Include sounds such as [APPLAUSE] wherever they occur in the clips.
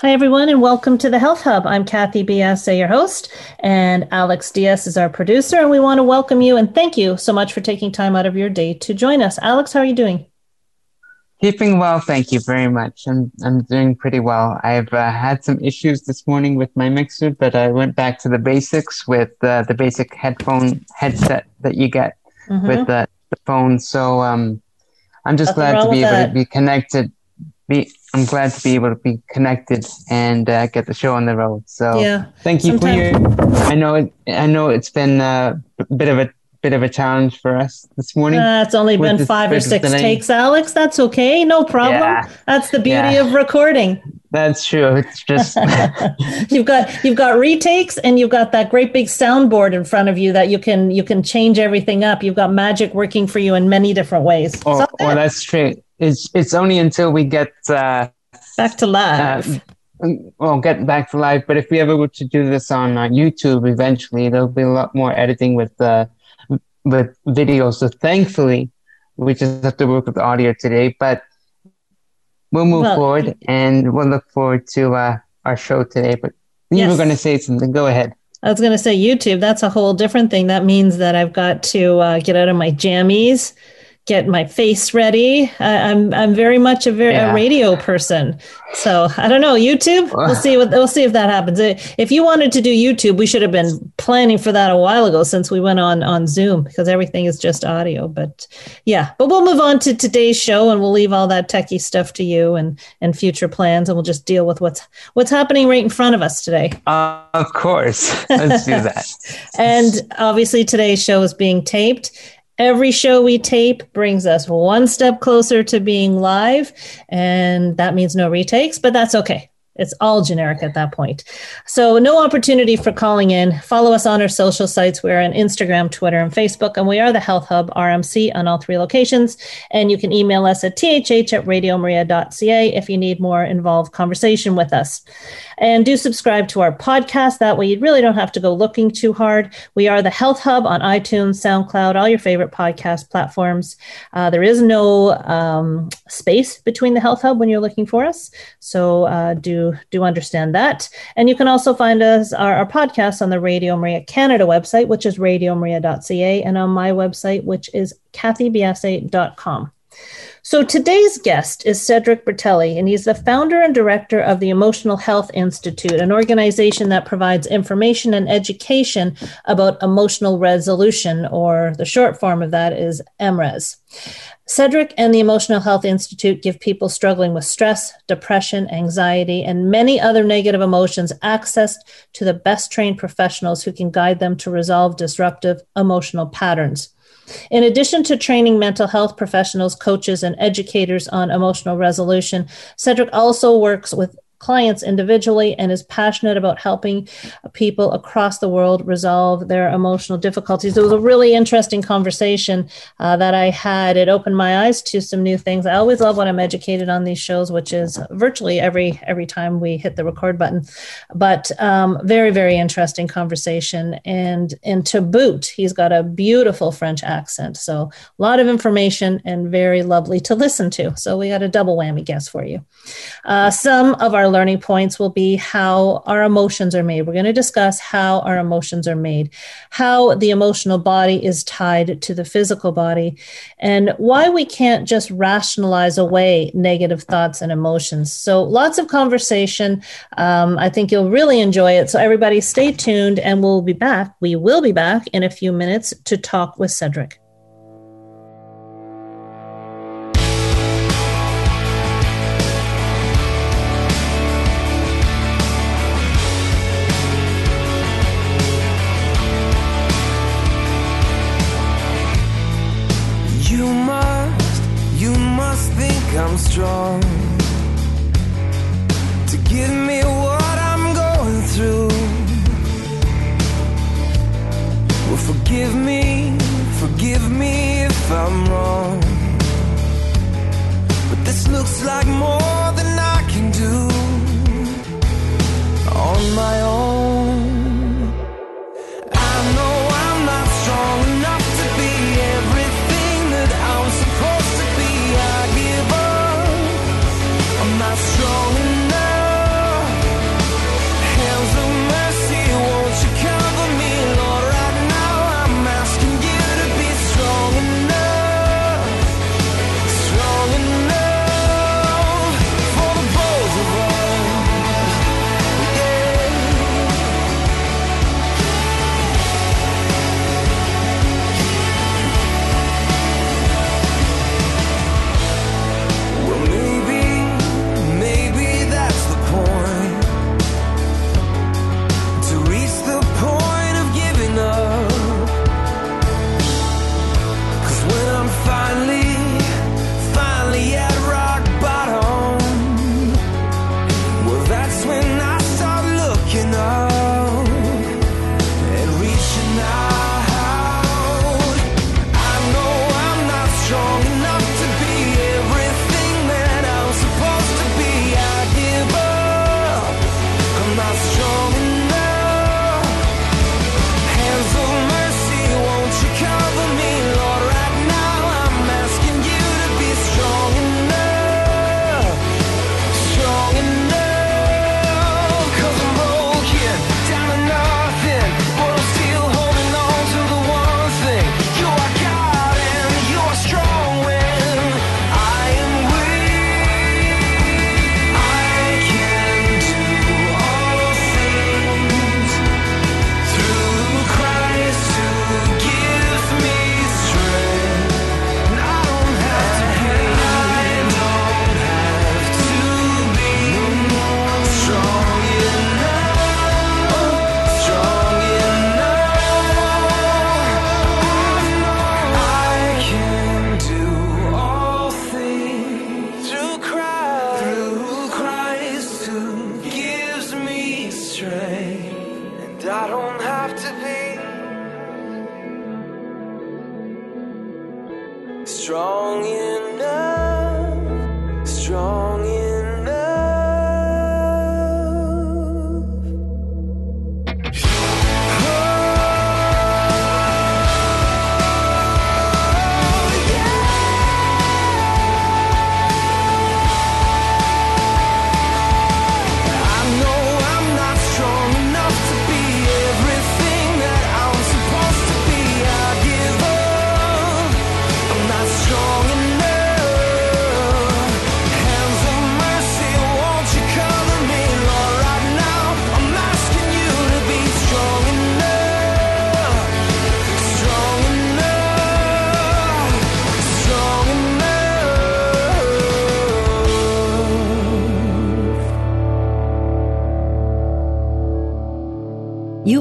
Hi, everyone, and welcome to the Health Hub. I'm Kathy Biase, your host, and Alex Diaz is our producer. And we want to welcome you and thank you so much for taking time out of your day to join us. Alex, how are you doing? Keeping well, thank you very much. I'm I'm doing pretty well. I've uh, had some issues this morning with my mixer, but I went back to the basics with uh, the basic headphone headset that you get mm-hmm. with the, the phone. So um, I'm just Nothing glad to be able that. to be connected. Be I'm glad to be able to be connected and uh, get the show on the road. So yeah. thank you Sometimes- for your. I know it. I know it's been a bit of a bit of a challenge for us this morning. Uh, it's only been five or six takes, Alex. That's okay. No problem. Yeah. That's the beauty yeah. of recording. That's true. It's just [LAUGHS] [LAUGHS] you've got you've got retakes and you've got that great big soundboard in front of you that you can you can change everything up. You've got magic working for you in many different ways. Oh, oh that's true it's it's only until we get uh, back to live. Uh, well, get back to live. But if we ever were to do this on uh, YouTube, eventually there'll be a lot more editing with uh, with video. So thankfully, we just have to work with audio today. But we'll move well, forward, and we'll look forward to uh, our show today. But you yes. were going to say something. Go ahead. I was going to say YouTube. That's a whole different thing. That means that I've got to uh, get out of my jammies get my face ready. I'm I'm very much a very yeah. a radio person. So I don't know YouTube. We'll see what we'll see if that happens. If you wanted to do YouTube, we should have been planning for that a while ago since we went on on Zoom because everything is just audio. But yeah, but we'll move on to today's show and we'll leave all that techie stuff to you and and future plans and we'll just deal with what's what's happening right in front of us today. Uh, of course, [LAUGHS] let's do that. [LAUGHS] and obviously today's show is being taped Every show we tape brings us one step closer to being live, and that means no retakes, but that's okay. It's all generic at that point. So, no opportunity for calling in. Follow us on our social sites. We're on Instagram, Twitter, and Facebook, and we are the Health Hub RMC on all three locations. And you can email us at thh at radiomaria.ca if you need more involved conversation with us. And do subscribe to our podcast. That way, you really don't have to go looking too hard. We are the Health Hub on iTunes, SoundCloud, all your favorite podcast platforms. Uh, there is no um, space between the Health Hub when you're looking for us. So, uh, do do understand that. And you can also find us our, our podcast on the Radio Maria Canada website, which is radiomaria.ca, and on my website, which is kathybiase.com. So today's guest is Cedric Bertelli, and he's the founder and director of the Emotional Health Institute, an organization that provides information and education about emotional resolution, or the short form of that is EMRES. Cedric and the Emotional Health Institute give people struggling with stress, depression, anxiety, and many other negative emotions access to the best trained professionals who can guide them to resolve disruptive emotional patterns. In addition to training mental health professionals, coaches, and educators on emotional resolution, Cedric also works with clients individually and is passionate about helping people across the world resolve their emotional difficulties. It was a really interesting conversation uh, that I had. It opened my eyes to some new things. I always love when I'm educated on these shows, which is virtually every every time we hit the record button. But um, very very interesting conversation, and and to boot, he's got a beautiful French accent. So a lot of information and very lovely to listen to. So we got a double whammy guess for you. Uh, some of our learning points will be how our emotions are made. We're going to discuss how our emotions are made, how the emotional body is tied to the physical body, and why we can't just rationalize away negative thoughts and emotions. So, lots of conversation. Um, I think you'll really enjoy it. So, everybody, stay tuned, and we'll be back. We will be back in a few minutes to talk with Cedric.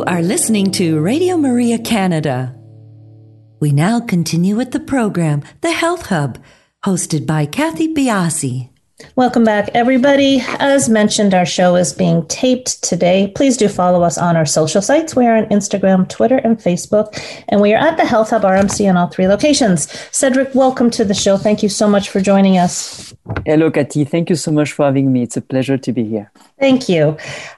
Are listening to Radio Maria Canada. We now continue with the program, The Health Hub, hosted by Kathy Biase. Welcome back, everybody. As mentioned, our show is being taped today. Please do follow us on our social sites. We are on Instagram, Twitter, and Facebook, and we are at the Health Hub RMC in all three locations. Cedric, welcome to the show. Thank you so much for joining us. Hello, Kathy. Thank you so much for having me. It's a pleasure to be here. Thank you.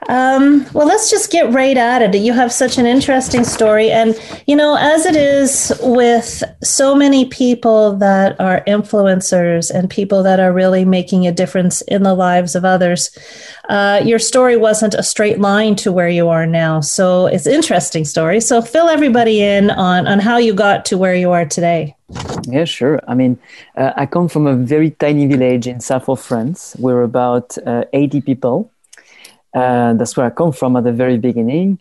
Um, well, let's just get right at it. You have such an interesting story. And, you know, as it is with so many people that are influencers and people that are really making a difference in the lives of others, uh, your story wasn't a straight line to where you are now. So it's an interesting story. So fill everybody in on, on how you got to where you are today. Yeah, sure. I mean, uh, I come from a very tiny village in south of France. We're about uh, 80 people uh, that's where I come from at the very beginning.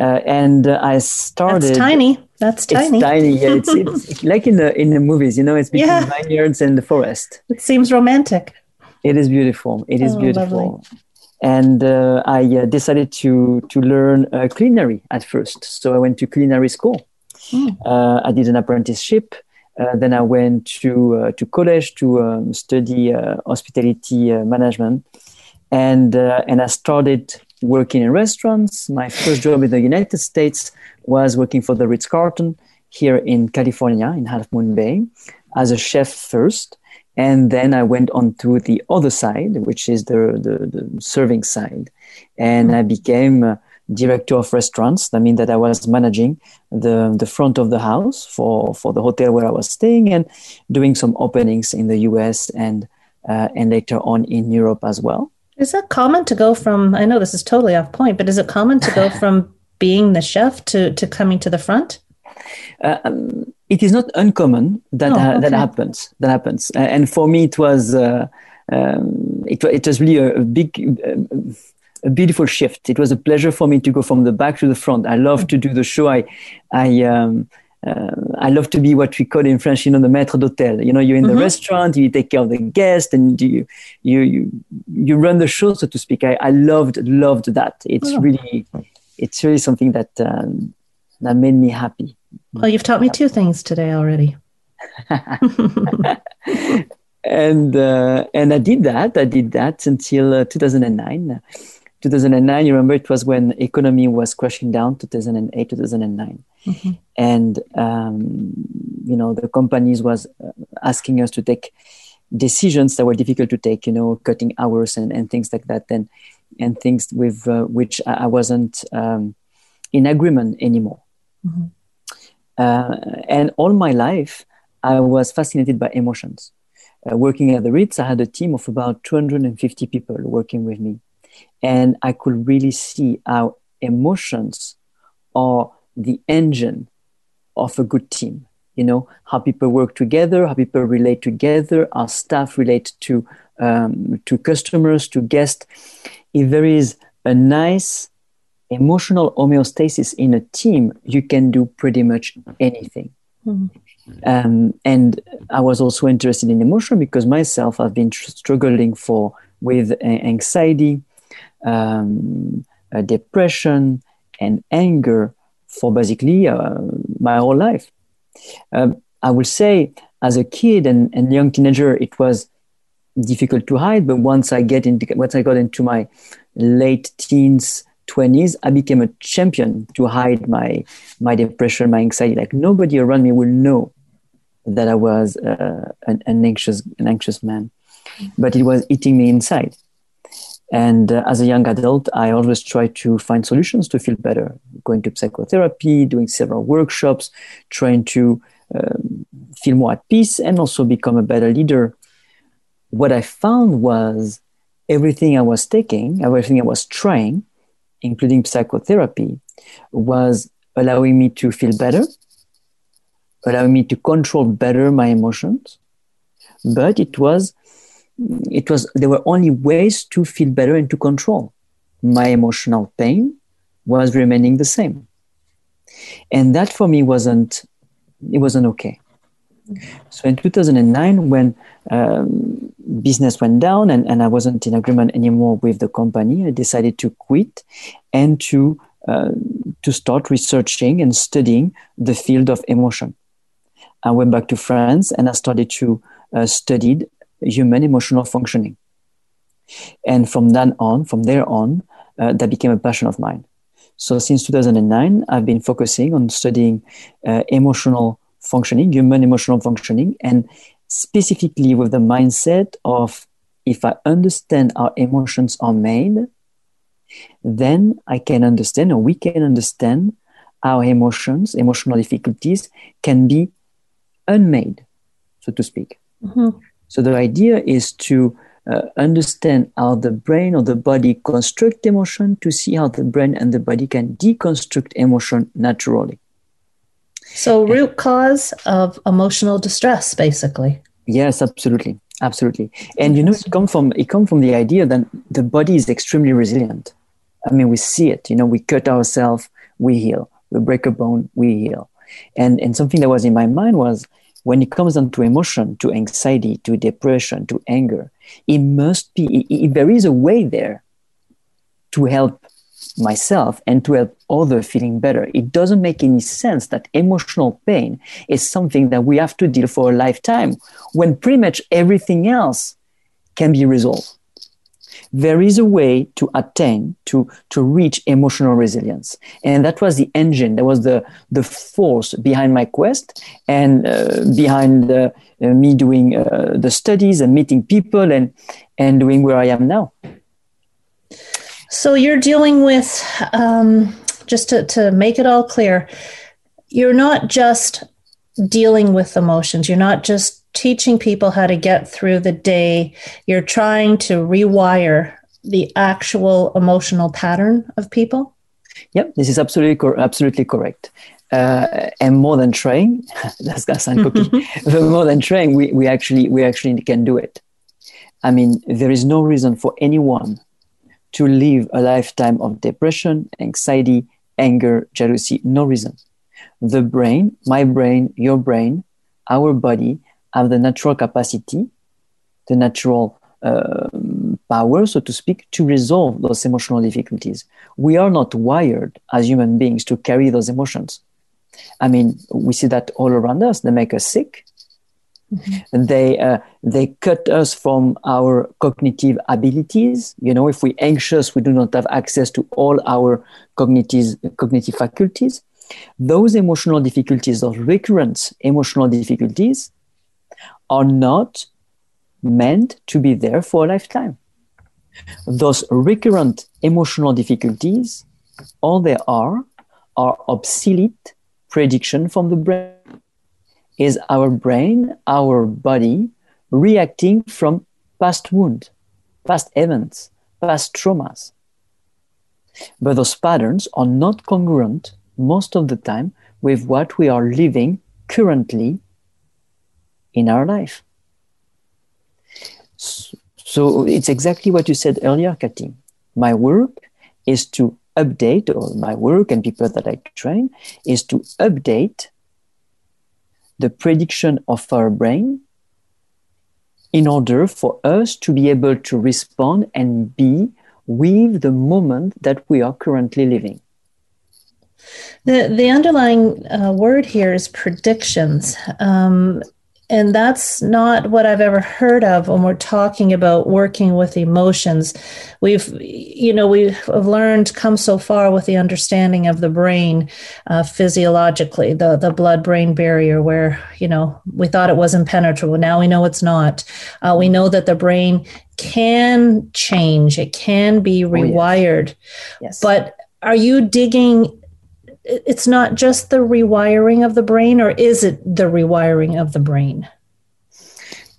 Uh, and uh, I started. That's tiny. That's tiny. It's tiny. Yeah, it's, it's [LAUGHS] like in the in the movies. You know, it's between yeah. vineyards and the forest. It seems romantic. It is beautiful. It is oh, beautiful. Lovely. And uh, I uh, decided to to learn culinary at first. So I went to culinary school. Mm. I did an apprenticeship. then I went to to college to um, study hospitality management and uh, and I started working in restaurants. My first job in the United States was working for the Ritz Carlton here in California in Half Moon Bay as a chef first, and then I went on to the other side, which is the the, the serving side, and I became. Uh, director of restaurants. That means that I was managing the, the front of the house for, for the hotel where I was staying and doing some openings in the US and, uh, and later on in Europe as well. Is that common to go from, I know this is totally off point, but is it common to go [LAUGHS] from being the chef to, to coming to the front? Uh, um, it is not uncommon that, oh, okay. that happens. That happens. Uh, and for me, it was, uh, um, it, it was really a, a big, uh, a beautiful shift. It was a pleasure for me to go from the back to the front. I love to do the show. I, I, um, uh, I love to be what we call in French, you know, the maître d'hôtel. You know, you're in the mm-hmm. restaurant, you take care of the guest, and you you you you run the show, so to speak. I, I loved loved that. It's oh. really it's really something that um, that made me happy. Well, you've taught me two things today already. [LAUGHS] and uh, and I did that. I did that until uh, 2009. 2009, you remember it was when economy was crashing down, 2008, 2009. Mm-hmm. And, um, you know, the companies was uh, asking us to take decisions that were difficult to take, you know, cutting hours and, and things like that. And, and things with uh, which I wasn't um, in agreement anymore. Mm-hmm. Uh, and all my life, I was fascinated by emotions. Uh, working at the Ritz, I had a team of about 250 people working with me and I could really see how emotions are the engine of a good team. You know, how people work together, how people relate together, how staff relate to, um, to customers, to guests. If there is a nice emotional homeostasis in a team, you can do pretty much anything. Mm-hmm. Um, and I was also interested in emotion because myself I've been tr- struggling for with anxiety, um, uh, depression, and anger for basically uh, my whole life. Um, I would say, as a kid and, and young teenager, it was difficult to hide. But once I get into once I got into my late teens, twenties, I became a champion to hide my my depression, my anxiety. Like nobody around me will know that I was uh, an, an anxious an anxious man, but it was eating me inside. And uh, as a young adult, I always try to find solutions to feel better, going to psychotherapy, doing several workshops, trying to um, feel more at peace and also become a better leader. What I found was everything I was taking, everything I was trying, including psychotherapy, was allowing me to feel better, allowing me to control better my emotions. But it was it was there were only ways to feel better and to control. My emotional pain was remaining the same. And that for me wasn't it wasn't okay so in 2009 when um, business went down and, and i wasn't in agreement anymore with the company i decided to quit and to uh, to start researching and studying the field of emotion i went back to france and i started to uh, study human emotional functioning. And from then on, from there on, uh, that became a passion of mine. So since 2009, I've been focusing on studying uh, emotional functioning, human emotional functioning, and specifically with the mindset of if I understand how emotions are made, then I can understand, or we can understand, how emotions, emotional difficulties can be unmade, so to speak. Mm-hmm. So the idea is to uh, understand how the brain or the body construct emotion to see how the brain and the body can deconstruct emotion naturally. So, root cause of emotional distress, basically. Yes, absolutely, absolutely. And you know, it comes from it comes from the idea that the body is extremely resilient. I mean, we see it. You know, we cut ourselves, we heal. We break a bone, we heal. And and something that was in my mind was when it comes down to emotion, to anxiety, to depression, to anger, it must be, it, there is a way there to help myself and to help others feeling better. It doesn't make any sense that emotional pain is something that we have to deal for a lifetime when pretty much everything else can be resolved. There is a way to attain to to reach emotional resilience. And that was the engine that was the the force behind my quest and uh, behind uh, me doing uh, the studies and meeting people and and doing where i am now so you're dealing with um, just to, to make it all clear you're not just dealing with emotions you're not just teaching people how to get through the day. You're trying to rewire the actual emotional pattern of people. Yep, this is absolutely cor- absolutely correct. Uh, and more than trying, [LAUGHS] that's gonna sound cookie. [LAUGHS] but more than trying, we, we actually we actually can do it. I mean, there is no reason for anyone to live a lifetime of depression, anxiety, anger, jealousy. No reason. The brain, my brain, your brain, our body have the natural capacity, the natural um, power, so to speak, to resolve those emotional difficulties. We are not wired as human beings to carry those emotions. I mean, we see that all around us. They make us sick. Mm-hmm. They uh, they cut us from our cognitive abilities. You know, if we're anxious, we do not have access to all our cognitive cognitive faculties. Those emotional difficulties, those recurrent emotional difficulties, are not meant to be there for a lifetime. Those recurrent emotional difficulties, all they are, are obsolete prediction from the brain. Is our brain, our body reacting from past wounds, past events, past traumas. But those patterns are not congruent most of the time with what we are living currently in our life. So it's exactly what you said earlier, Kathy. My work is to update, or my work and people that I train is to update the prediction of our brain in order for us to be able to respond and be with the moment that we are currently living. The the underlying uh, word here is predictions. Um, and that's not what I've ever heard of when we're talking about working with emotions. We've, you know, we've learned come so far with the understanding of the brain uh, physiologically, the, the blood brain barrier, where, you know, we thought it was impenetrable. Now we know it's not. Uh, we know that the brain can change, it can be rewired. Oh, yes. yes. But are you digging it's not just the rewiring of the brain, or is it the rewiring of the brain?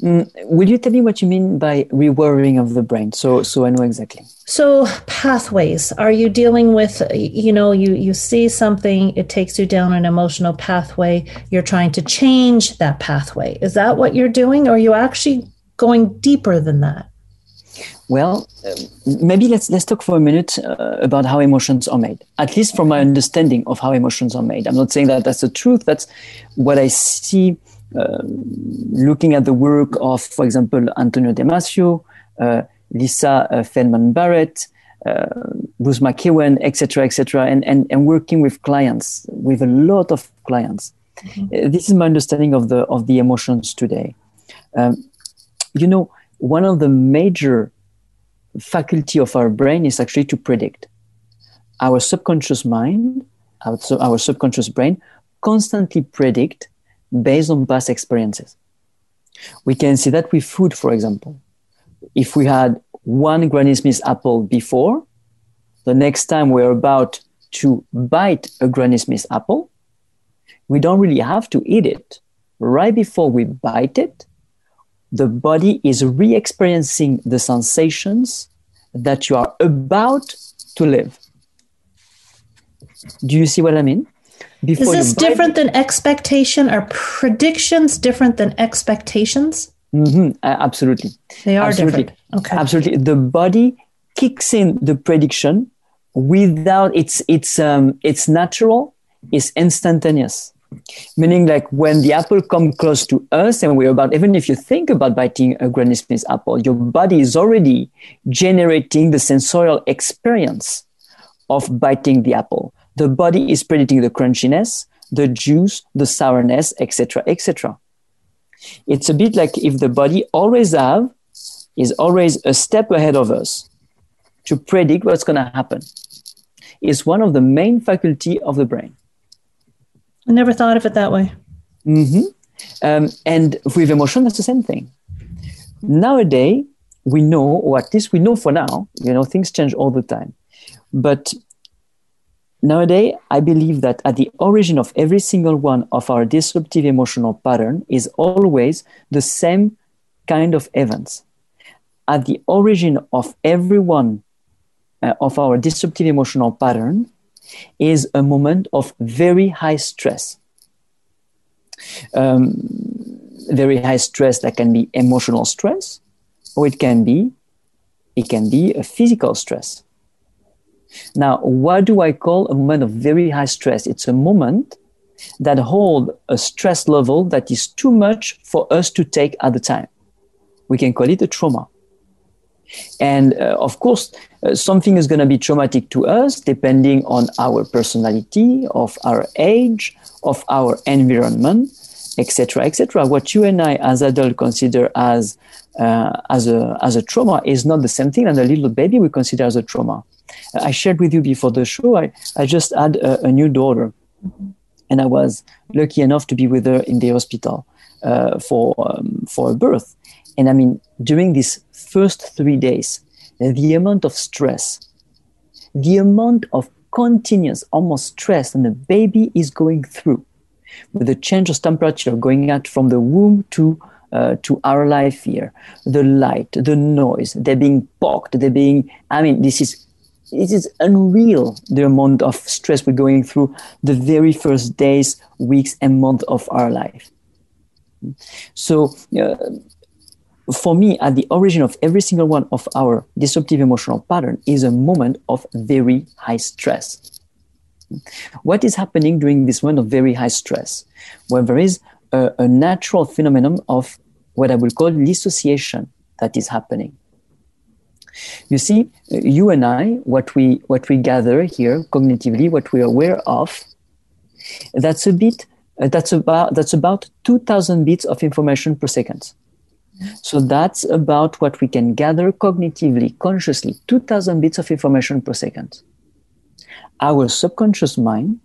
Mm, will you tell me what you mean by rewiring of the brain? So, so I know exactly. So, pathways. Are you dealing with? You know, you you see something, it takes you down an emotional pathway. You're trying to change that pathway. Is that what you're doing, or are you actually going deeper than that? Well, uh, maybe let's let's talk for a minute uh, about how emotions are made. At least from my understanding of how emotions are made. I'm not saying that that's the truth. That's what I see uh, looking at the work of, for example, Antonio Damasio, uh, Lisa uh, Feldman Barrett, uh, Bruce McEwen, etc., etc., and, and and working with clients, with a lot of clients. Mm-hmm. this is my understanding of the of the emotions today. Um, you know, one of the major faculty of our brain is actually to predict. Our subconscious mind, our, our subconscious brain, constantly predict based on past experiences. We can see that with food, for example. If we had one Granny Smith apple before, the next time we're about to bite a Granny Smith apple, we don't really have to eat it. Right before we bite it, the body is re experiencing the sensations that you are about to live. Do you see what I mean? Before is this different than expectation? Are predictions different than expectations? Mm-hmm, uh, absolutely. They are absolutely. different. Okay. Absolutely. The body kicks in the prediction without it's it's um it's natural, it's instantaneous. Meaning like when the apple comes close to us and we're about even if you think about biting a Granny Smith apple, your body is already generating the sensorial experience of biting the apple the body is predicting the crunchiness, the juice, the sourness, etc., etc. It's a bit like if the body always have is always a step ahead of us to predict what's going to happen. It's one of the main faculty of the brain. I never thought of it that way. Mm-hmm. Um, and with emotion, that's the same thing. Nowadays, we know, or at least we know for now, you know, things change all the time. But Nowadays, I believe that at the origin of every single one of our disruptive emotional pattern is always the same kind of events. At the origin of every one uh, of our disruptive emotional pattern is a moment of very high stress. Um, very high stress that can be emotional stress, or it can be it can be a physical stress. Now, what do I call a moment of very high stress? It's a moment that hold a stress level that is too much for us to take at the time. We can call it a trauma. And uh, of course, uh, something is going to be traumatic to us depending on our personality, of our age, of our environment, etc., etc. What you and I, as adults, consider as uh, as a as a trauma is not the same thing, and a little baby we consider as a trauma. I shared with you before the show, I, I just had a, a new daughter. Mm-hmm. And I was lucky enough to be with her in the hospital uh, for, um, for a birth. And I mean, during these first three days, the amount of stress, the amount of continuous, almost stress and the baby is going through with the change of temperature going out from the womb to uh, to our life here, the light, the noise, they're being poked, they're being, I mean, this is it is unreal the amount of stress we're going through the very first days, weeks, and months of our life. So, uh, for me, at the origin of every single one of our disruptive emotional pattern is a moment of very high stress. What is happening during this moment of very high stress? Well, there is a, a natural phenomenon of what I will call dissociation that is happening. You see, you and I, what we what we gather here cognitively, what we are aware of, that's a bit uh, that's about that's about 2000 bits of information per second. So that's about what we can gather cognitively, consciously, 2000 bits of information per second. Our subconscious mind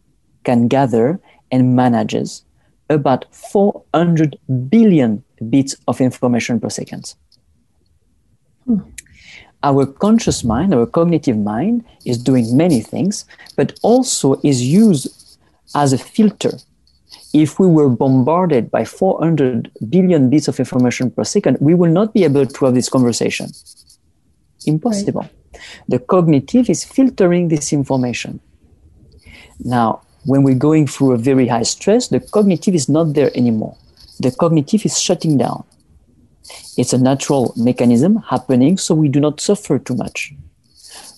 can gather and manages about 400 billion bits of information per second. Hmm our conscious mind, our cognitive mind, is doing many things, but also is used as a filter. If we were bombarded by 400 billion bits of information per second, we will not be able to have this conversation. Impossible. Right. The cognitive is filtering this information. Now, when we're going through a very high stress, the cognitive is not there anymore. The cognitive is shutting down. It's a natural mechanism happening, so we do not suffer too much.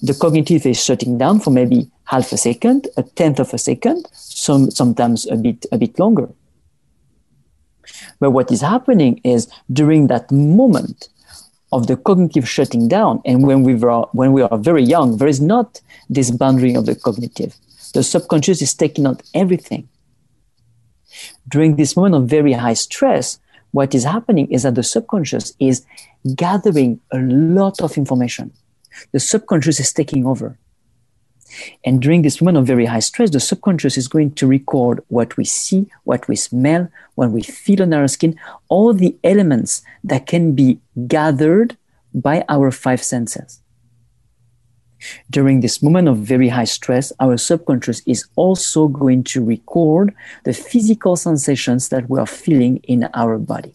The cognitive is shutting down for maybe half a second, a tenth of a second, some, sometimes a bit, a bit longer. But what is happening is during that moment of the cognitive shutting down, and when we are, when we are very young, there is not this boundary of the cognitive. The subconscious is taking out everything. During this moment of very high stress, what is happening is that the subconscious is gathering a lot of information. The subconscious is taking over. And during this moment of very high stress, the subconscious is going to record what we see, what we smell, what we feel on our skin, all the elements that can be gathered by our five senses. During this moment of very high stress, our subconscious is also going to record the physical sensations that we are feeling in our body.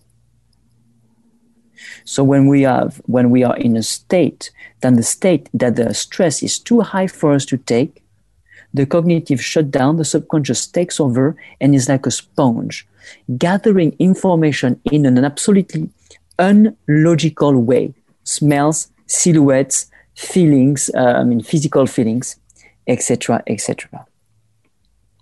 So when we have when we are in a state, then the state that the stress is too high for us to take, the cognitive shutdown, the subconscious takes over and is like a sponge, gathering information in an absolutely unlogical way. Smells, silhouettes, feelings, uh, I mean physical feelings, etc., etc.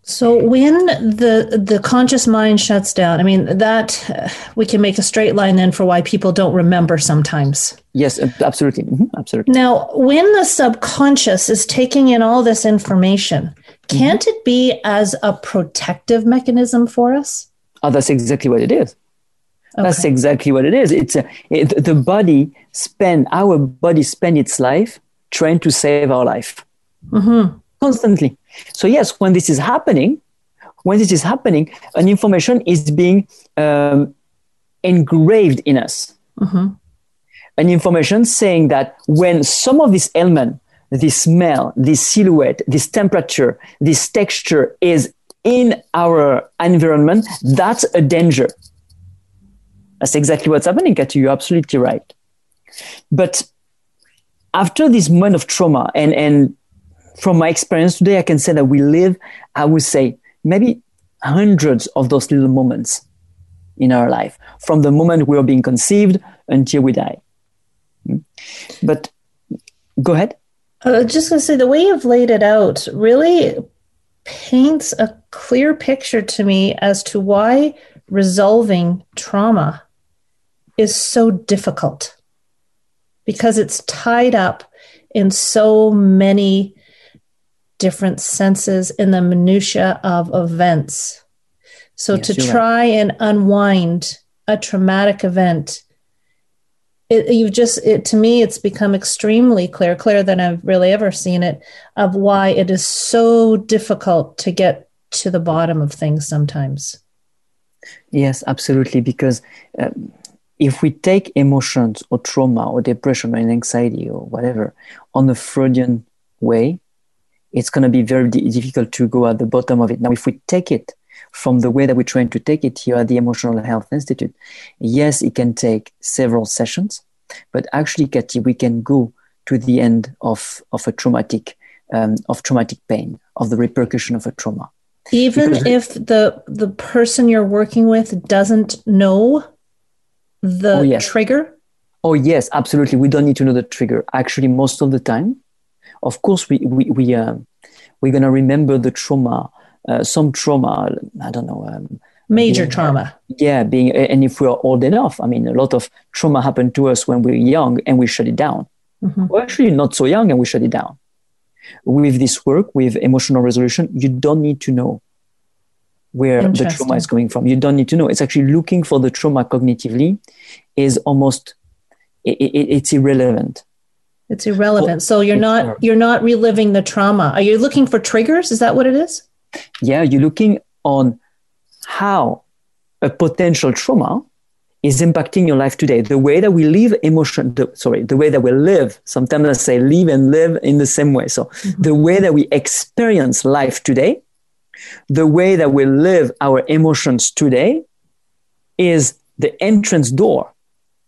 So when the the conscious mind shuts down, I mean that uh, we can make a straight line then for why people don't remember sometimes. Yes, absolutely, mm-hmm, absolutely. Now, when the subconscious is taking in all this information, can't mm-hmm. it be as a protective mechanism for us? Oh, that's exactly what it is. Okay. That's exactly what it is. It's a, it, the body spend our body spend its life trying to save our life mm-hmm. Constantly so yes, when this is happening, when this is happening, an information is being um, engraved in us. Mm-hmm. An information saying that when some of this element, this smell, this silhouette, this temperature, this texture is in our environment, that's a danger. That's exactly what's happening, Katy. You're absolutely right. But after this moment of trauma, and, and from my experience today, I can say that we live, I would say, maybe hundreds of those little moments in our life, from the moment we are being conceived until we die. Hmm? But go ahead. Uh, just going to say, the way you've laid it out really paints a clear picture to me as to why resolving trauma is so difficult because it's tied up in so many different senses in the minutia of events. So yes, to try right. and unwind a traumatic event, it, you've just it to me it's become extremely clear, clearer than I've really ever seen it, of why it is so difficult to get to the bottom of things sometimes. Yes, absolutely. Because um, if we take emotions or trauma or depression or anxiety or whatever on a Freudian way, it's going to be very difficult to go at the bottom of it. Now, if we take it from the way that we're trying to take it here at the Emotional Health Institute, yes, it can take several sessions, but actually, Katy, we can go to the end of, of a traumatic, um, of traumatic pain, of the repercussion of a trauma. Even because if the the person you're working with doesn't know the oh, yes. trigger? Oh yes, absolutely. We don't need to know the trigger. Actually, most of the time, of course, we, we, we, uh, we're going to remember the trauma, uh, some trauma, I don't know. Um, Major being, trauma. Yeah, being, and if we're old enough, I mean, a lot of trauma happened to us when we we're young and we shut it down. Mm-hmm. We're actually not so young and we shut it down. With this work, with emotional resolution, you don't need to know where the trauma is coming from. You don't need to know. It's actually looking for the trauma cognitively is almost, it, it, it's irrelevant it's irrelevant. so you're not you're not reliving the trauma. Are you looking for triggers? Is that what it is? Yeah, you're looking on how a potential trauma is impacting your life today. The way that we live emotion, the, sorry, the way that we live. Sometimes I say live and live in the same way. So mm-hmm. the way that we experience life today, the way that we live our emotions today, is the entrance door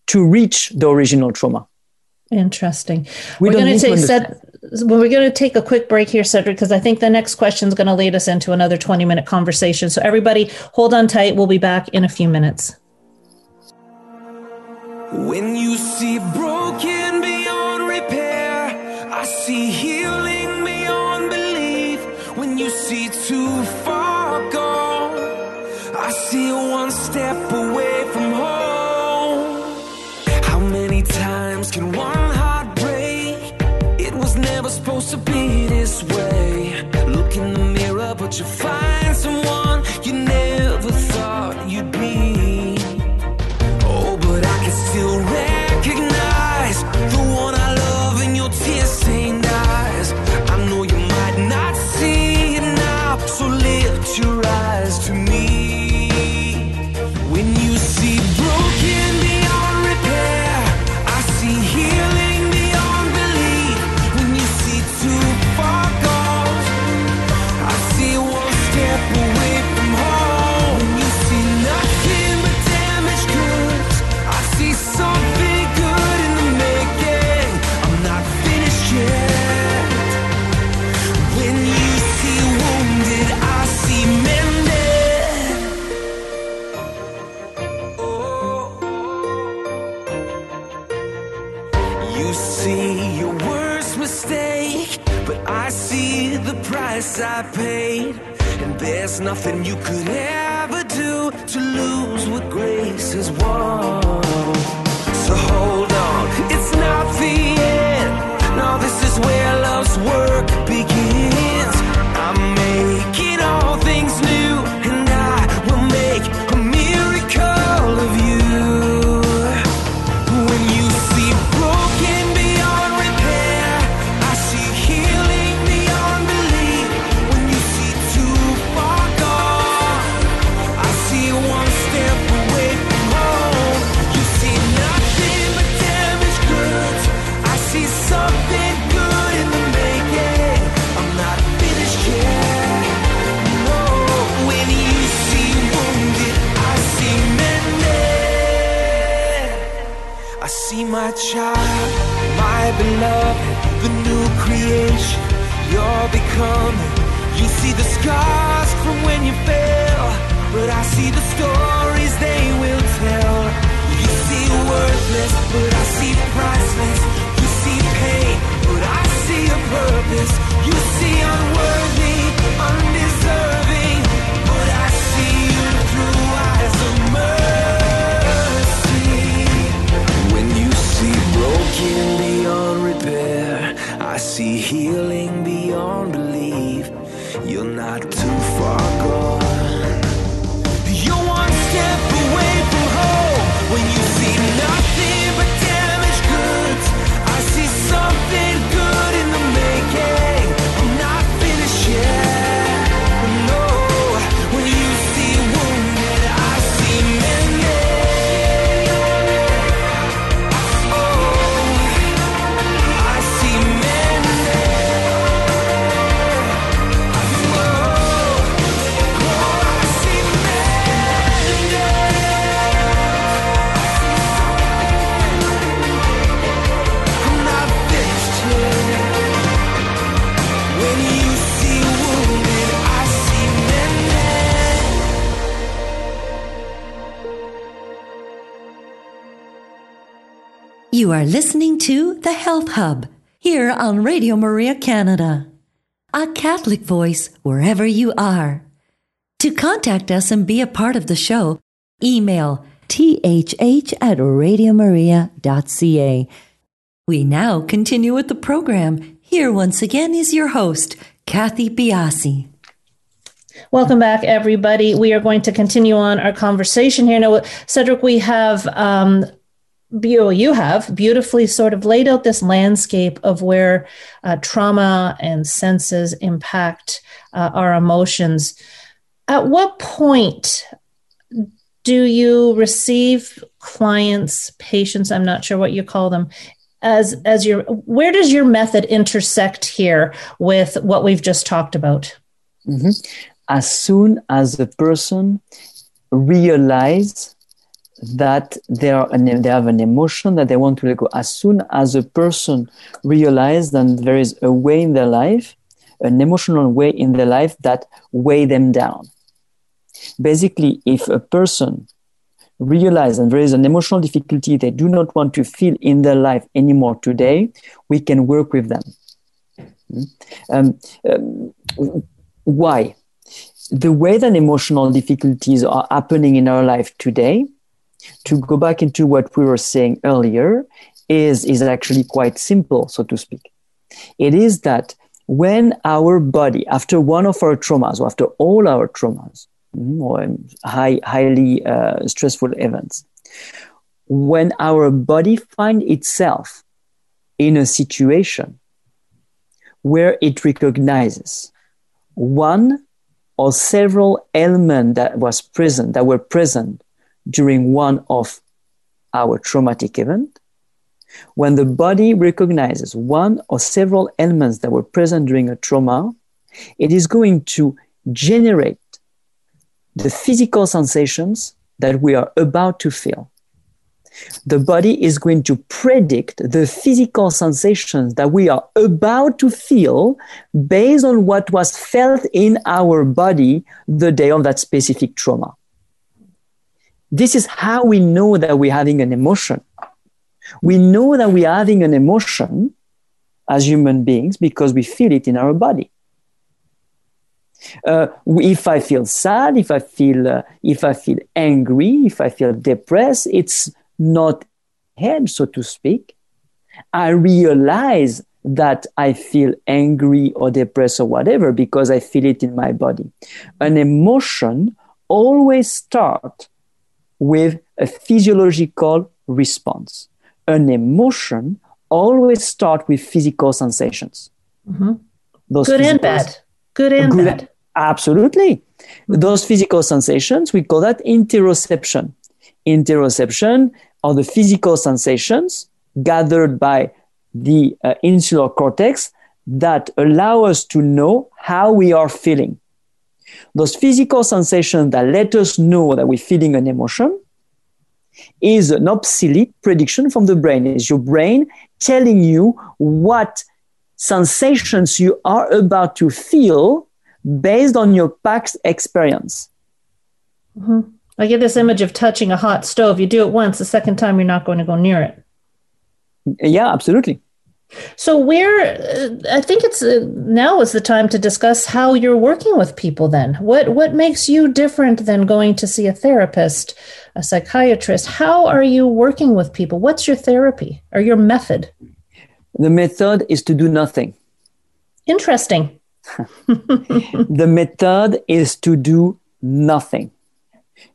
to reach the original trauma. Interesting. We are going to take set, well, we're going to take a quick break here, Cedric, because I think the next question is going to lead us into another 20 minute conversation. So everybody hold on tight. We'll be back in a few minutes. When you see broken beyond repair, I see I see my child, my beloved, the new creation you're becoming. You see the scars from when you fell, but I see the stories they will tell. You see worthless, but I see priceless. You see pain, but I see a purpose. You see unworthy, undeserving, see healing beyond belief. You're not You are listening to The Health Hub here on Radio Maria Canada, a Catholic voice wherever you are. To contact us and be a part of the show, email thh at radiomaria.ca. We now continue with the program. Here once again is your host, Kathy Biase. Welcome back, everybody. We are going to continue on our conversation here. Now, Cedric, we have, um, you, you have beautifully sort of laid out this landscape of where uh, trauma and senses impact uh, our emotions. At what point do you receive clients, patients? I'm not sure what you call them. As as your, where does your method intersect here with what we've just talked about? Mhm. As soon as the person realize that they are an, they have an emotion that they want to let go, as soon as a person realizes that there is a way in their life, an emotional way in their life that weigh them down. Basically, if a person realizes that there is an emotional difficulty they do not want to feel in their life anymore today, we can work with them. Mm. Um, um, why? The way that emotional difficulties are happening in our life today, to go back into what we were saying earlier, is, is actually quite simple, so to speak. It is that when our body, after one of our traumas, or after all our traumas, mm, or high, highly uh, stressful events, when our body finds itself in a situation where it recognizes one or several elements that was present that were present during one of our traumatic event when the body recognizes one or several elements that were present during a trauma it is going to generate the physical sensations that we are about to feel the body is going to predict the physical sensations that we are about to feel based on what was felt in our body the day of that specific trauma. This is how we know that we're having an emotion. We know that we're having an emotion as human beings because we feel it in our body. Uh, if I feel sad, if I feel uh, if I feel angry, if I feel depressed, it's not head, so to speak. I realize that I feel angry or depressed or whatever because I feel it in my body. An emotion always starts with a physiological response. An emotion always starts with physical sensations. Mm-hmm. Good and bad. Good and good, bad. Absolutely. Mm-hmm. Those physical sensations, we call that interoception. Interoception are the physical sensations gathered by the uh, insular cortex that allow us to know how we are feeling. Those physical sensations that let us know that we're feeling an emotion is an obsolete prediction from the brain. Is your brain telling you what sensations you are about to feel based on your past experience? Mm-hmm. I get this image of touching a hot stove. You do it once, the second time you're not going to go near it. Yeah, absolutely. So, where uh, I think it's uh, now is the time to discuss how you're working with people. Then, what what makes you different than going to see a therapist, a psychiatrist? How are you working with people? What's your therapy or your method? The method is to do nothing. Interesting. [LAUGHS] the method is to do nothing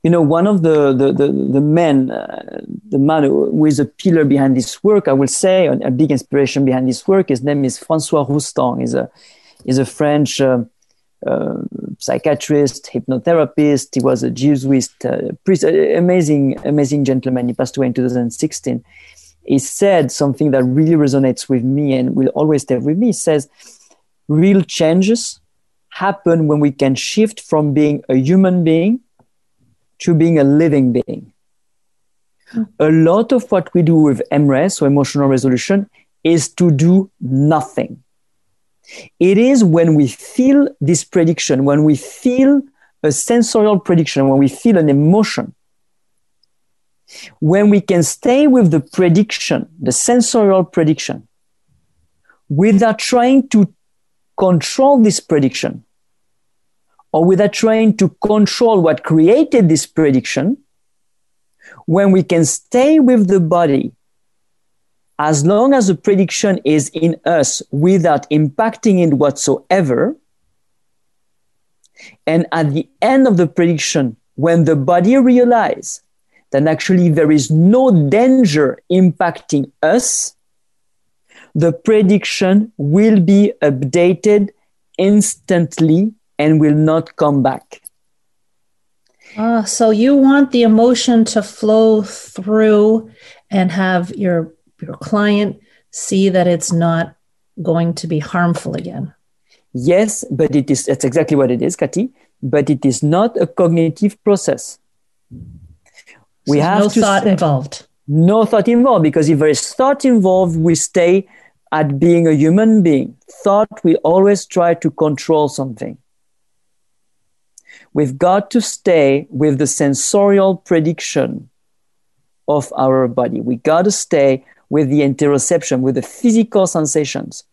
you know, one of the the the, the men, uh, the man who is a pillar behind this work, I will say, a, big inspiration behind this work. His name is François Roustang. He's a he's a French uh, uh, psychiatrist, hypnotherapist. He was a Jesuit uh, priest, amazing amazing gentleman. He passed away in 2016. He said something that really resonates with me and will always stay with me. He says, "Real changes." happen when we can shift from being a human being to being a living being. A lot of what we do with EmRes, or emotional resolution, is to do nothing. It is when we feel this prediction, when we feel a sensorial prediction, when we feel an emotion, when we can stay with the prediction, the sensorial prediction, without trying to control this prediction, or without trying to control what created this prediction, when we can stay with the body as long as the prediction is in us without impacting it whatsoever, and at the end of the prediction, when the body realizes that actually there is no danger impacting us, the prediction will be updated instantly and will not come back. Uh, so you want the emotion to flow through and have your your client see that it's not going to be harmful again. Yes, but it is that's exactly what it is, Kati. But it is not a cognitive process. We so have no thought involved. No thought involved, because if there is thought involved, we stay at being a human being. Thought we always try to control something. We've got to stay with the sensorial prediction of our body. We got to stay with the interoception, with the physical sensations,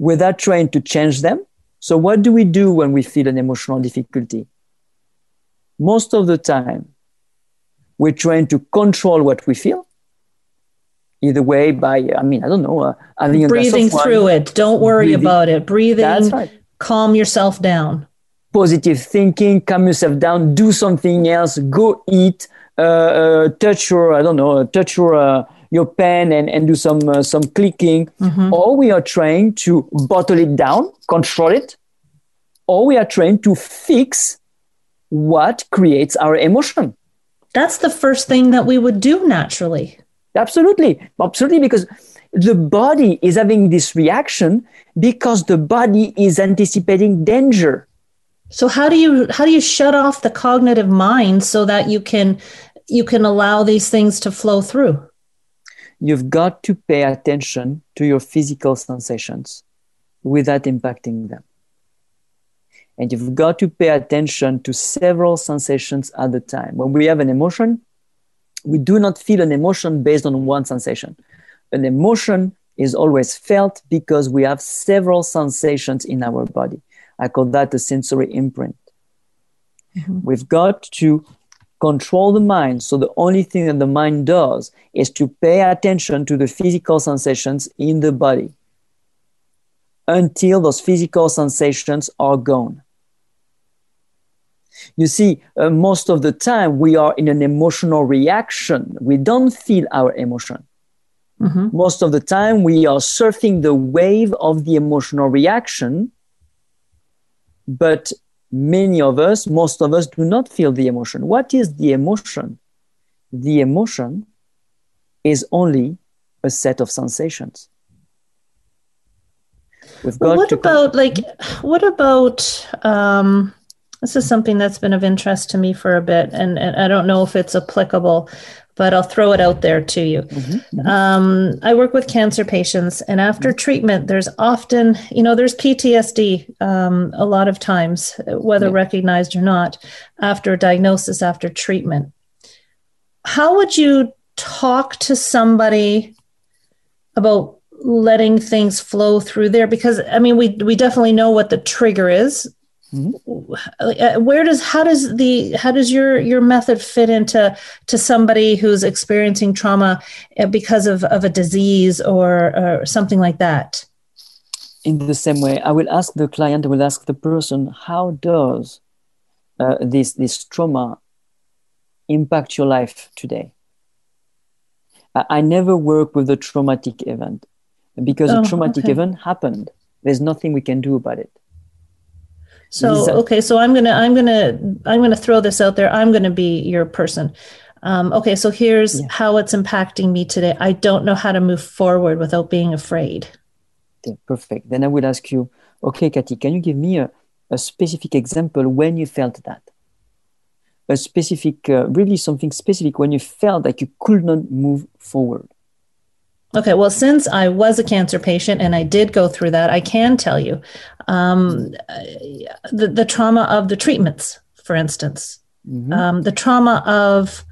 without trying to change them. So, what do we do when we feel an emotional difficulty? Most of the time, we're trying to control what we feel. Either way, by I mean, I don't know, uh, having breathing through it. Don't worry breathing. about it. Breathing, right. calm yourself down positive thinking, calm yourself down, do something else, go eat, uh, uh, touch your, I don't know, touch your, uh, your pen and, and do some, uh, some clicking. Mm-hmm. Or we are trying to bottle it down, control it, or we are trying to fix what creates our emotion. That's the first thing that we would do naturally. Absolutely. Absolutely. Because the body is having this reaction because the body is anticipating danger. So how do you how do you shut off the cognitive mind so that you can you can allow these things to flow through? You've got to pay attention to your physical sensations without impacting them. And you've got to pay attention to several sensations at a time. When we have an emotion, we do not feel an emotion based on one sensation. An emotion is always felt because we have several sensations in our body. I call that the sensory imprint. Mm-hmm. We've got to control the mind. So the only thing that the mind does is to pay attention to the physical sensations in the body until those physical sensations are gone. You see, uh, most of the time we are in an emotional reaction. We don't feel our emotion. Mm-hmm. Most of the time we are surfing the wave of the emotional reaction, but many of us, most of us do not feel the emotion. What is the emotion? The emotion is only a set of sensations. We've got well, what about like what about um this is something that's been of interest to me for a bit and, and I don't know if it's applicable but I'll throw it out there to you. Mm-hmm. Um, I work with cancer patients, and after mm-hmm. treatment, there's often, you know, there's PTSD um, a lot of times, whether yeah. recognized or not, after diagnosis, after treatment. How would you talk to somebody about letting things flow through there? Because I mean, we we definitely know what the trigger is where does how does the how does your your method fit into to somebody who's experiencing trauma uh, because of, of a disease or, or something like that? In the same way i will ask the client i will ask the person how does uh, this this trauma impact your life today? I, I never work with a traumatic event because oh, a traumatic okay. event happened. There's nothing we can do about it so okay, so I'm gonna I'm gonna I'm gonna throw this out there. I'm gonna be your person. Um, okay, so here's yeah. how it's impacting me today. I don't know how to move forward without being afraid. Okay, perfect. Then I would ask you, okay, Kathy, can you give me a, a specific example when you felt that? A specific, uh, really something specific when you felt that you could not move forward. Okay, well, since I was a cancer patient and I did go through that, I can tell you um, the, the trauma of the treatments, for instance, mm-hmm. um, the trauma of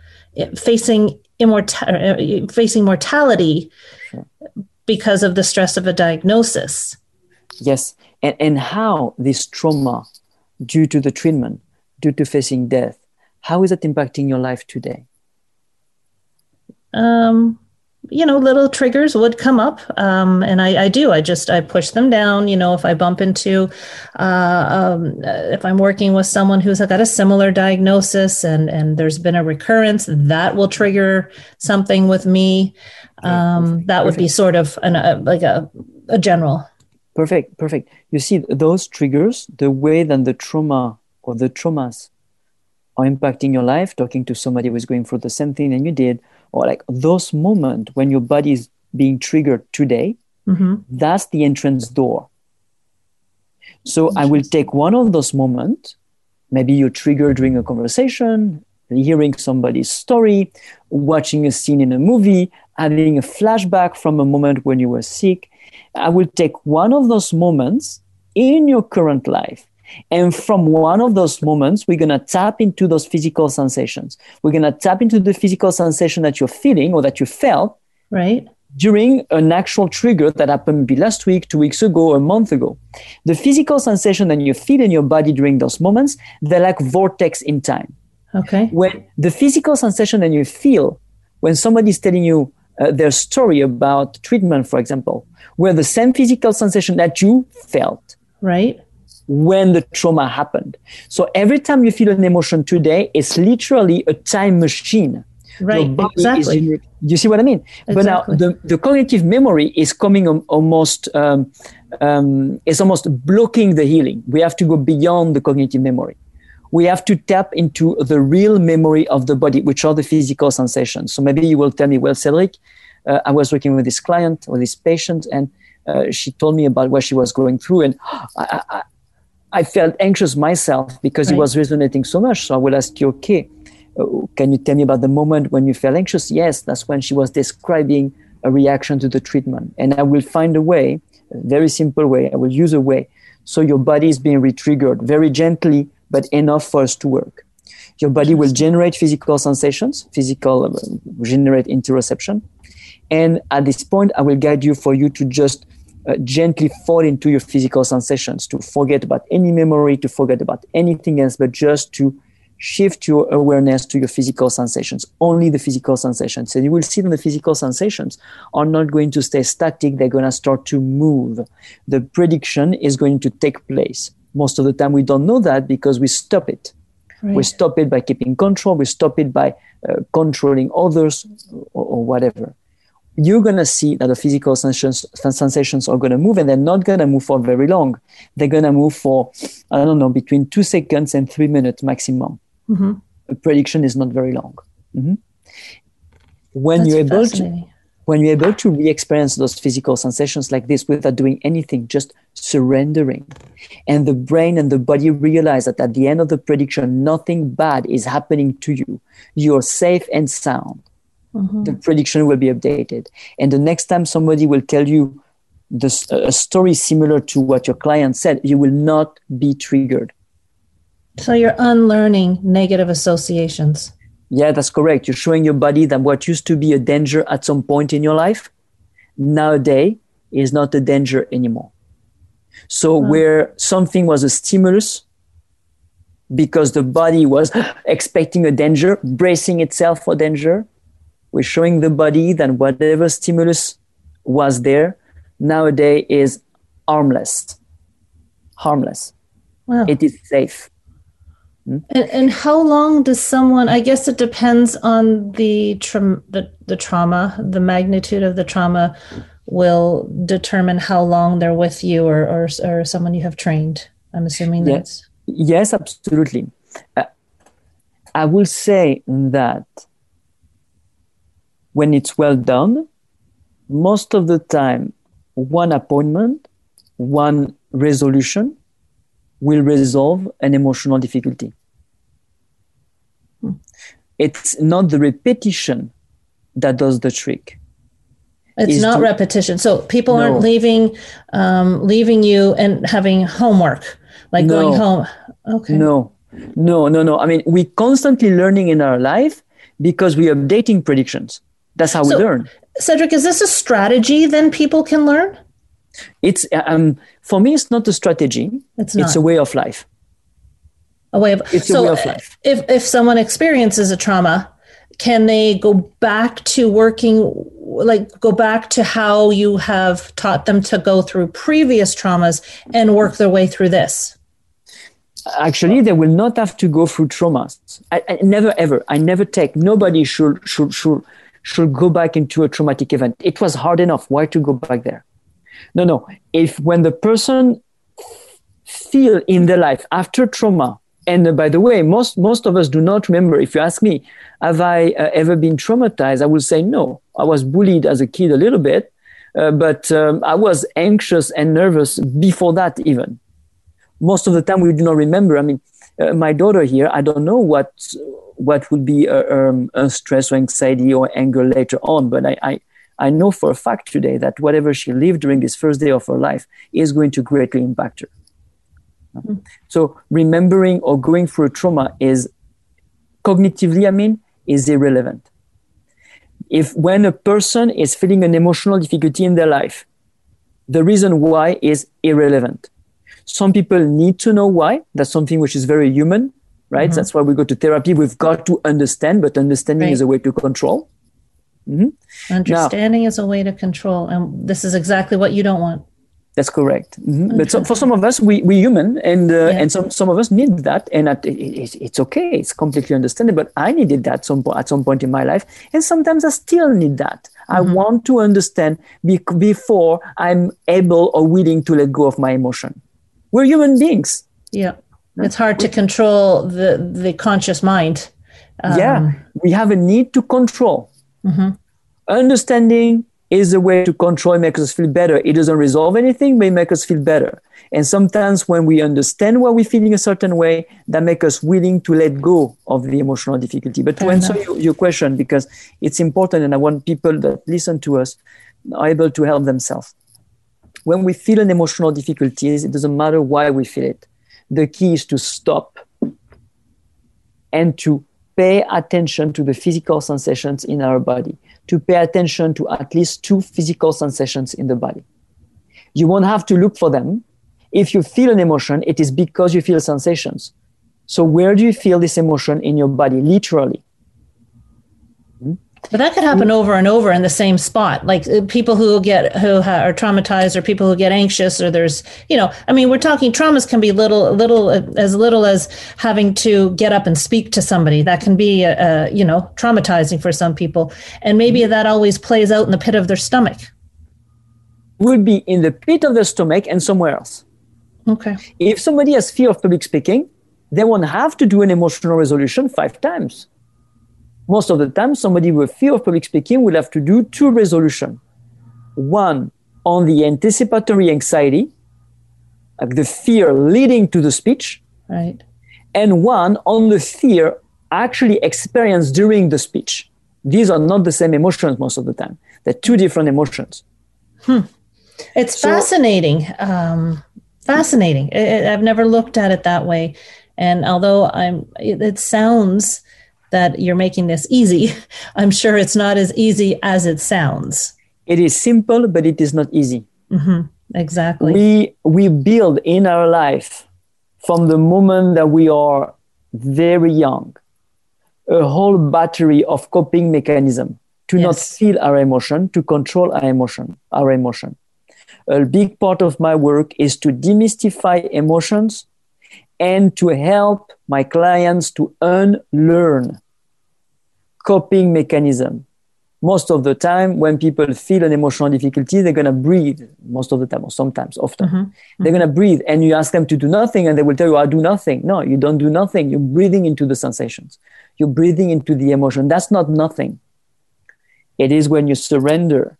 facing immortality, facing mortality sure. because of the stress of a diagnosis. Yes, and, and how this trauma, due to the treatment, due to facing death, how is that impacting your life today? Um, you know little triggers would come up um, and I, I, do. I just i push them down you know if i bump into uh, um, if i'm working with someone who's got a similar diagnosis and and there's been a recurrence that will trigger something with me. Um, that would be sort of an, a, like a, a general. Perfect perfect. You see those triggers the way that the trauma or the traumas are impacting your life talking to somebody who's going through the same thing and you did or like those moments when your body is being triggered today, mm-hmm. that's the entrance door. So I will take one of those moments. Maybe you trigger during a conversation, hearing somebody's story, watching a scene in a movie, having a flashback from a moment when you were sick. I will take one of those moments in your current life and from one of those moments, we're going to tap into those physical sensations. We're going to tap into the physical sensation that you're feeling or that you felt. Right. During an actual trigger that happened maybe last week, two weeks ago, a month ago. The physical sensation that you feel in your body during those moments, they're like vortex in time. Okay. When the physical sensation that you feel when somebody's telling you uh, their story about treatment, for example, were the same physical sensation that you felt. Right when the trauma happened. So every time you feel an emotion today, it's literally a time machine. Right, exactly. Is, you see what I mean? Exactly. But now the, the cognitive memory is coming almost, um, um, it's almost blocking the healing. We have to go beyond the cognitive memory. We have to tap into the real memory of the body, which are the physical sensations. So maybe you will tell me, well, Cedric, uh, I was working with this client or this patient, and uh, she told me about what she was going through, and [GASPS] I, I, I felt anxious myself because right. it was resonating so much. So I will ask you, okay, uh, can you tell me about the moment when you felt anxious? Yes, that's when she was describing a reaction to the treatment. And I will find a way, a very simple way, I will use a way. So your body is being retriggered very gently, but enough for us to work. Your body will generate physical sensations, physical, uh, generate interoception. And at this point, I will guide you for you to just uh, gently fall into your physical sensations, to forget about any memory, to forget about anything else, but just to shift your awareness to your physical sensations, only the physical sensations. And you will see that the physical sensations are not going to stay static, they're going to start to move. The prediction is going to take place. Most of the time, we don't know that because we stop it. Right. We stop it by keeping control, we stop it by uh, controlling others or, or whatever. You're going to see that the physical sensations, sensations are going to move and they're not going to move for very long. They're going to move for, I don't know, between two seconds and three minutes maximum mm-hmm. a prediction is not very long. Mm-hmm. When That's you're able to when you're able to re-experience those physical sensations like this without doing anything, just surrendering, and the brain and the body realize that at the end of the prediction, nothing bad is happening to you. You're safe and sound. Mm-hmm. The prediction will be updated, and the next time somebody will tell you this, a story similar to what your client said, you will not be triggered so you're unlearning negative associations. Yeah, that's correct. You're showing your body that what used to be a danger at some point in your life, nowadays is not a danger anymore. So where something was a stimulus because the body was [GASPS] expecting a danger, bracing itself for danger, we're showing the body that whatever stimulus was there nowadays is harmless. Harmless. Wow. It is safe. And, and how long does someone? I guess it depends on the, tra- the the trauma, the magnitude of the trauma will determine how long they're with you or or, or someone you have trained. I'm assuming yes. that's yes, absolutely. Uh, I will say that when it's well done, most of the time, one appointment, one resolution will resolve an emotional difficulty. Hmm. It's not the repetition that does the trick. It's not to, repetition. So people no. aren't leaving, um, leaving you and having homework, like no. going home. Okay. No, no, no, no. I mean, we're constantly learning in our life because we are updating predictions. That's how so, we learn. Cedric, is this a strategy then people can learn? It's um, for me. It's not a strategy. It's not. It's a way of life. A way of it's so a way of life. If if someone experiences a trauma, can they go back to working like go back to how you have taught them to go through previous traumas and work their way through this? Actually, they will not have to go through traumas. I, I never ever. I never take. Nobody should should should should go back into a traumatic event. It was hard enough. Why to go back there? No, no. If when the person feel in their life after trauma, and uh, by the way, most most of us do not remember. If you ask me, have I uh, ever been traumatized? I will say no. I was bullied as a kid a little bit, uh, but um, I was anxious and nervous before that even. Most of the time, we do not remember. I mean, uh, my daughter here, I don't know what what would be a, um, a stress or anxiety or anger later on, but I, I I know for a fact today that whatever she lived during this first day of her life is going to greatly impact her. Mm-hmm. So remembering or going through a trauma is cognitively, I mean, is irrelevant. If when a person is feeling an emotional difficulty in their life, the reason why is irrelevant. Some people need to know why. That's something which is very human, right? Mm-hmm. That's why we go to therapy. We've got to understand, but understanding right. is a way to control. Mm-hmm. Understanding now, is a way to control, and this is exactly what you don't want. That's correct. Mm-hmm. But so, for some of us, we we human, and uh, yeah. and some some of us need that, and at, it, it, it's okay. It's completely understandable. But I needed that some at some point in my life, and sometimes I still need that. Mm-hmm. I want to understand be- before I'm able or willing to let go of my emotion. We're human beings. Yeah, it's hard to control the the conscious mind. Um, yeah, we have a need to control. Mm-hmm. Understanding is a way to control and make us feel better. It doesn't resolve anything, but it makes us feel better. And sometimes when we understand why we're feeling a certain way, that makes us willing to let go of the emotional difficulty. But to Fair answer your, your, question, because it's important and I want people that listen to us are able to help themselves. When we feel an emotional difficulty, it doesn't matter why we feel it. The key is to stop and to pay attention to the physical sensations in our body, to pay attention to at least two physical sensations in the body. You won't have to look for them. If you feel an emotion, it is because you feel sensations. So where do you feel this emotion in your body, literally? But that could happen over and over in the same spot. Like uh, people who get who are traumatized, or people who get anxious, or there's, you know, I mean, we're talking traumas can be little, little uh, as little as having to get up and speak to somebody. That can be, uh, uh, you know, traumatizing for some people, and maybe that always plays out in the pit of their stomach. Would be in the pit of the stomach and somewhere else. Okay. If somebody has fear of public speaking, they won't have to do an emotional resolution five times most of the time, somebody with fear of public speaking will have to do two resolutions. One on the anticipatory anxiety, like the fear leading to the speech, right, and one on the fear actually experienced during the speech. These are not the same emotions most of the time. They're two different emotions. Hmm. It's so, fascinating. Um, fascinating. I've never looked at it that way. And although I'm, it sounds that you're making this easy. [LAUGHS] I'm sure it's not as easy as it sounds. It is simple, but it is not easy. Mm-hmm. Exactly. We we build in our life from the moment that we are very young a whole battery of coping mechanism to yes. not feel our emotion, to control our emotion, our emotion. A big part of my work is to demystify emotions and to help my clients to unlearn coping mechanism. Most of the time, when people feel an emotional difficulty, they're going to breathe most of the time, or sometimes, often. Mm-hmm. Mm-hmm. They're going to breathe, and you ask them to do nothing, and they will tell you, I do nothing. No, you don't do nothing. You're breathing into the sensations, you're breathing into the emotion. That's not nothing. It is when you surrender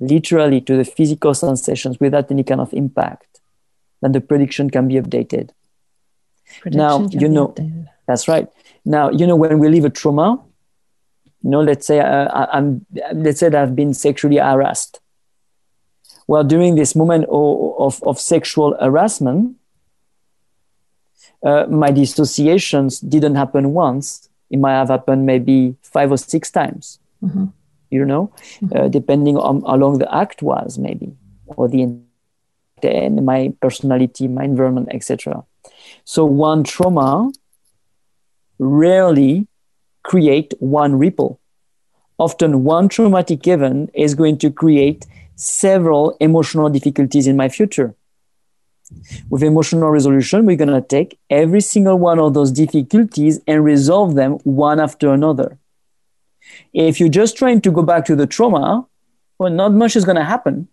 literally to the physical sensations without any kind of impact then the prediction can be updated. Prediction now, you know, that's right. Now, you know, when we live a trauma, you know, let's say uh, I'm, let's say that I've been sexually harassed. Well, during this moment of, of, of sexual harassment, uh, my dissociations didn't happen once. It might have happened maybe five or six times. Mm-hmm. You know, mm-hmm. uh, depending on how long the act was, maybe, or the and my personality, my environment, etc. So one trauma rarely create one ripple. Often one traumatic event is going to create several emotional difficulties in my future. With emotional resolution, we're going to take every single one of those difficulties and resolve them one after another. If you're just trying to go back to the trauma, well, not much is going to happen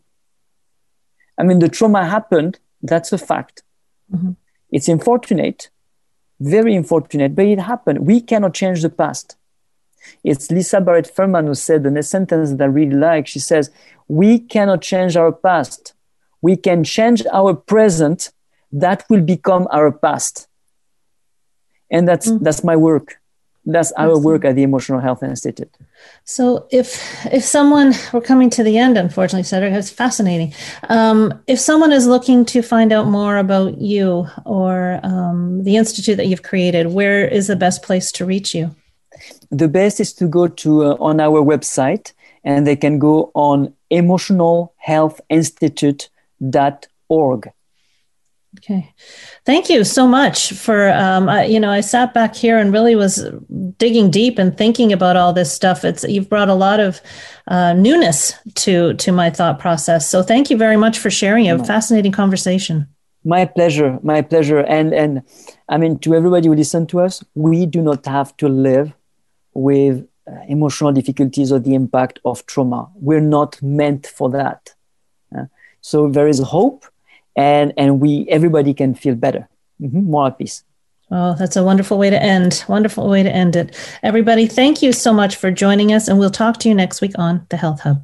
I mean, the trauma happened. That's a fact. Mm-hmm. It's unfortunate, very unfortunate, but it happened. We cannot change the past. It's Lisa Barrett Feldman who said in a sentence that I really like. She says, We cannot change our past. We can change our present. That will become our past. And that's, mm-hmm. that's my work. That's our work at the Emotional Health Institute. So, if if someone we're coming to the end, unfortunately, Cedric, it's fascinating. Um, if someone is looking to find out more about you or um, the institute that you've created, where is the best place to reach you? The best is to go to uh, on our website, and they can go on emotionalhealthinstitute.org. Okay. Thank you so much for, um, I, you know, I sat back here and really was digging deep and thinking about all this stuff. It's, you've brought a lot of uh, newness to, to my thought process. So thank you very much for sharing a fascinating conversation. My pleasure. My pleasure. And, and I mean, to everybody who listen to us, we do not have to live with uh, emotional difficulties or the impact of trauma. We're not meant for that. Uh, so there is hope and and we everybody can feel better, mm-hmm, more at peace. Oh, that's a wonderful way to end. Wonderful way to end it. Everybody, thank you so much for joining us, and we'll talk to you next week on the Health Hub.